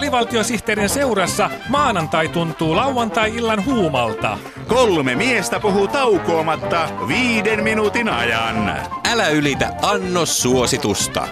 Alivaltiosihteerin seurassa maanantai tuntuu lauantai-illan huumalta. Kolme miestä puhuu taukoamatta viiden minuutin ajan. Älä ylitä annos suositusta.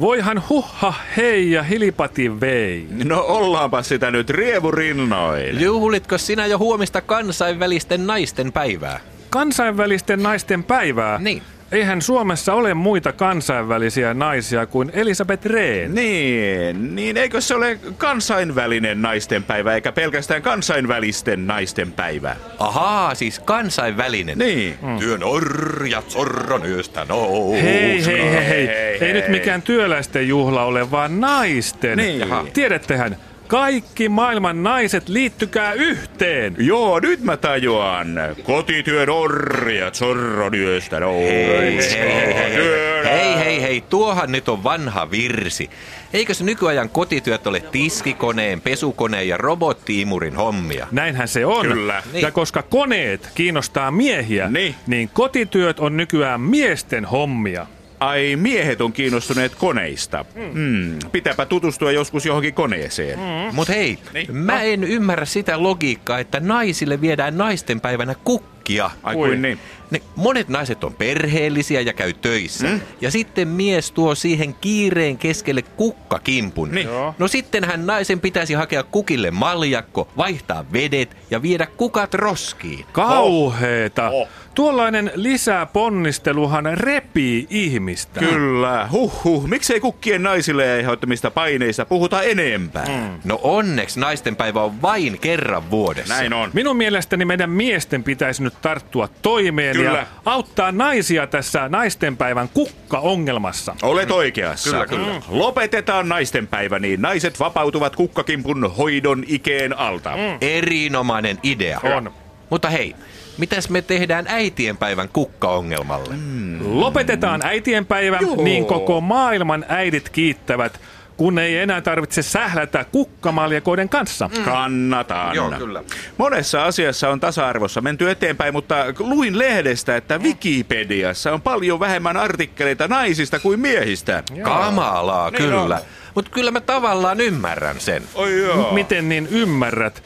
Voihan huhha hei ja hilipati vei. No ollaanpa sitä nyt rievurinnoin. Juhlitko sinä jo huomista kansainvälisten naisten päivää? Kansainvälisten naisten päivää? Niin. Eihän Suomessa ole muita kansainvälisiä naisia kuin Elisabeth Rehn. Niin, niin eikö se ole kansainvälinen naistenpäivä eikä pelkästään kansainvälisten naisten päivä? Ahaa, siis kansainvälinen. Niin. Työn orjat sorron yöstä nouskaa. Hei, hei, hei, hei. Hei, Ei nyt hei. mikään työläisten juhla ole, vaan naisten. Niin. Jaha. Tiedättehän, kaikki maailman naiset liittykää yhteen. Joo, nyt mä tajuan. Kotityön orjat sorron yöstä Hei, nouskaa. hei, hei, hei, Työnä. hei, hei, hei, tuohan nyt on vanha virsi. Eikö se nykyajan kotityöt ole tiskikoneen, pesukoneen ja robottiimurin hommia? Näinhän se on. Kyllä. Niin. Ja koska koneet kiinnostaa miehiä, Niin. niin kotityöt on nykyään miesten hommia. Ai, miehet on kiinnostuneet koneista. Hmm. Pitääpä tutustua joskus johonkin koneeseen. Mut hei, Niin. mä en ymmärrä sitä logiikkaa, että naisille viedään naistenpäivänä kukkia. Ai kuin niin. Ne, monet naiset on perheellisiä ja käy töissä. Mm. Ja sitten mies tuo siihen kiireen keskelle kukkakimpun. Niin. Joo. No sittenhän naisen pitäisi hakea kukille maljakko, vaihtaa vedet ja viedä kukat roskiin. Kauheeta. Oh. Tuollainen lisäponnisteluhan repii ihmistä. Kyllä, huhhuh. Miksei kukkien naisille aiheuttamista paineista puhuta enempää? Mm. No onneksi naistenpäivä on vain kerran vuodessa. Näin on. Minun mielestäni meidän miesten pitäisi nyt tarttua toimeen Kyllä. auttaa naisia tässä naistenpäivän kukkaongelmassa. Olet oikeassa. Kyllä, kyllä. Mm. Lopetetaan naistenpäivä, niin naiset vapautuvat kukkakimpun hoidon ikeen alta. Mm. Erinomainen idea. On. Mutta hei, mitäs me tehdään äitienpäivän kukkaongelmalle? Mm. Lopetetaan äitienpäivä, Joo. niin koko maailman äidit kiittävät, kun ei enää tarvitse sählätä kukkamaljakoiden kanssa. Kannatan. Joo, kyllä. Monessa asiassa on tasa-arvossa menty eteenpäin, mutta luin lehdestä, että Wikipediassa on paljon vähemmän artikkeleita naisista kuin miehistä. Kamalaa, Niin kyllä. on. Mutta kyllä mä tavallaan ymmärrän sen. Oi joo. Miten niin ymmärrät?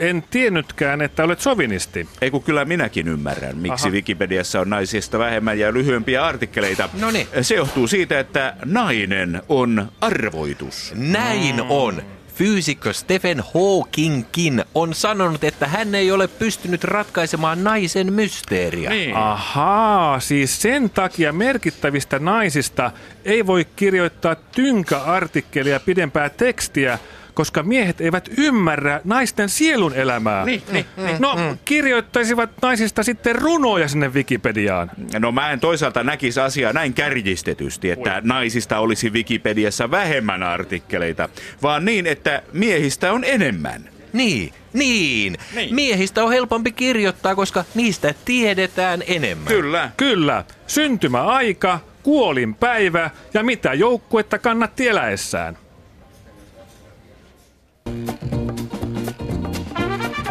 En tiennytkään, että olet sovinisti. Ei kun kyllä minäkin ymmärrän, miksi Aha. Wikipediassa on naisista vähemmän ja lyhyempiä artikkeleita. Noniin. Se johtuu siitä, että nainen on arvoitus. Näin on. Fyysikko Stephen Hawkingkin on sanonut, että hän ei ole pystynyt ratkaisemaan naisen mysteeriä. Niin. Ahaa, siis sen takia merkittävistä naisista ei voi kirjoittaa tynkäartikkelia pidempää tekstiä, koska miehet eivät ymmärrä naisten sielun elämää. Niin, niin, niin. No, kirjoittaisivat naisista sitten runoja sinne Wikipediaan. No mä en toisaalta näkisi asiaa näin kärjistetysti, että naisista olisi Wikipediassa vähemmän artikkeleita, vaan niin, että miehistä on enemmän. Niin, niin. Niin. Miehistä on helpompi kirjoittaa, koska niistä tiedetään enemmän. Kyllä. Kyllä, syntymäaika, kuolinpäivä ja mitä joukkuetta kannatti eläessään.